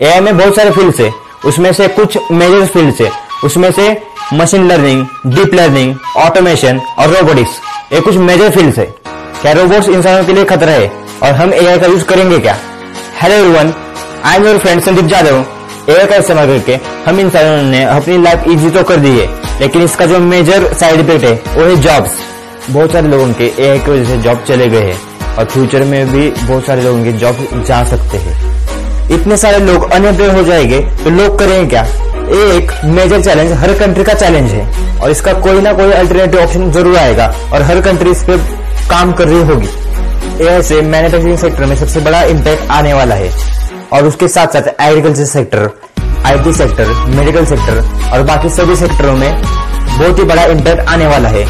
AI में बहुत सारे फील्ड्स है। उसमें से कुछ मेजर फील्ड्स है। उसमें से machine learning deep learning automation और रोबोटिक्स ये कुछ मेजर फील्ड्स है। क्या रोबोट्स इंसानों के लिए खतरा है? और हम एआई का यूज़ करेंगे क्या? Hello everyone I am your friend Sandeep Jadhav AI का इस्तेमाल करके हम इंसानों ने अपनी लाइफ इजी तो कर दी है, लेकिन इसका जो मेजर साइड इफ़ेक्ट है, वो है जॉब्स बहुत सारे लोगों के एआई की वजह से जॉब चले गए हैं, और फ्यूचर में भी बहुत सारे लोगों के जॉब जा सकते हैं। इतने सारे लोग अनएम्प्लॉय हो जाएँगे तो लोग करेंगे क्या? एक मेजर चैलेंज हर कंट्री का चैलेंज है। और इसका कोई ना कोई अल्टरनेटिव ऑप्शन ज़रूर आएगा, और हर कंट्री इस पर काम कर रही होगी। एआई से मैन्युफैक्चरिंग सेक्टर में सबसे बड़ा इम्पैक्ट आने वाला है। और उसके साथ साथ agriculture sector IT sector medical sector और बाकी सभी सेक्टरों में बहुत ही बड़ा इम्पैक्ट आने वाला है।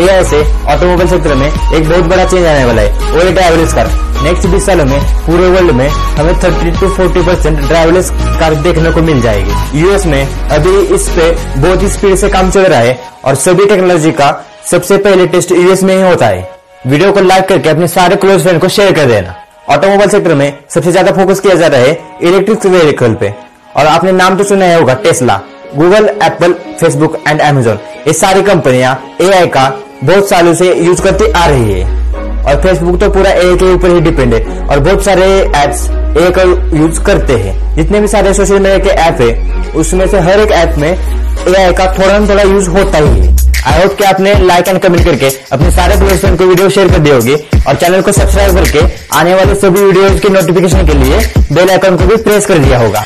एआई से ऑटोमोबाइल सेक्टर में एक बहुत बड़ा चेंज आने वाला है। है ड्राइवरलेस कार नेक्स्ट बीस सालों में, पूरे वर्ल्ड में हमें 30 टू 40 परसेंट ड्राइवरलेस कार देखने को मिल जाएगी। यूएस में अभी इस पे बहुत ही स्पीड से काम चल रहा है और सभी टेक्नोलॉजी का सबसे पहले टेस्ट यूएस में ही होता है। वीडियो को लाइक करके अपने सारे क्लोज फ्रेंड को शेयर कर देना। ऑटोमोबाइल सेक्टर में सबसे ज़्यादा फोकस किया जा रहा है इलेक्ट्रिक व्हीकल पे। और आपने नाम तो सुना होगा Tesla Google Apple Facebook and Amazon ये सारी कंपनियाँ एआई का बहुत सालों से यूज़ करती आ रही है। और फेसबुक तो पूरा ए के ऊपर ही डिपेंड है। और बहुत सारे एप्स ए का यूज़ करते हैं। जितने भी सारे सोशल मीडिया के ऐप है, उसमें से हर एक ऐप में AI का थोड़ा ना थोड़ा यूज़ होता ही है। आई होप कि आपने लाइक एंड कमेंट करके अपने सारे दोस्तों को वीडियो शेयर कर दी होगी और चैनल को सब्सक्राइब करके आने वाले सभी वीडियोज़ के नोटिफिकेशन के लिए बेल आइकन को भी प्रेस कर दिया होगा।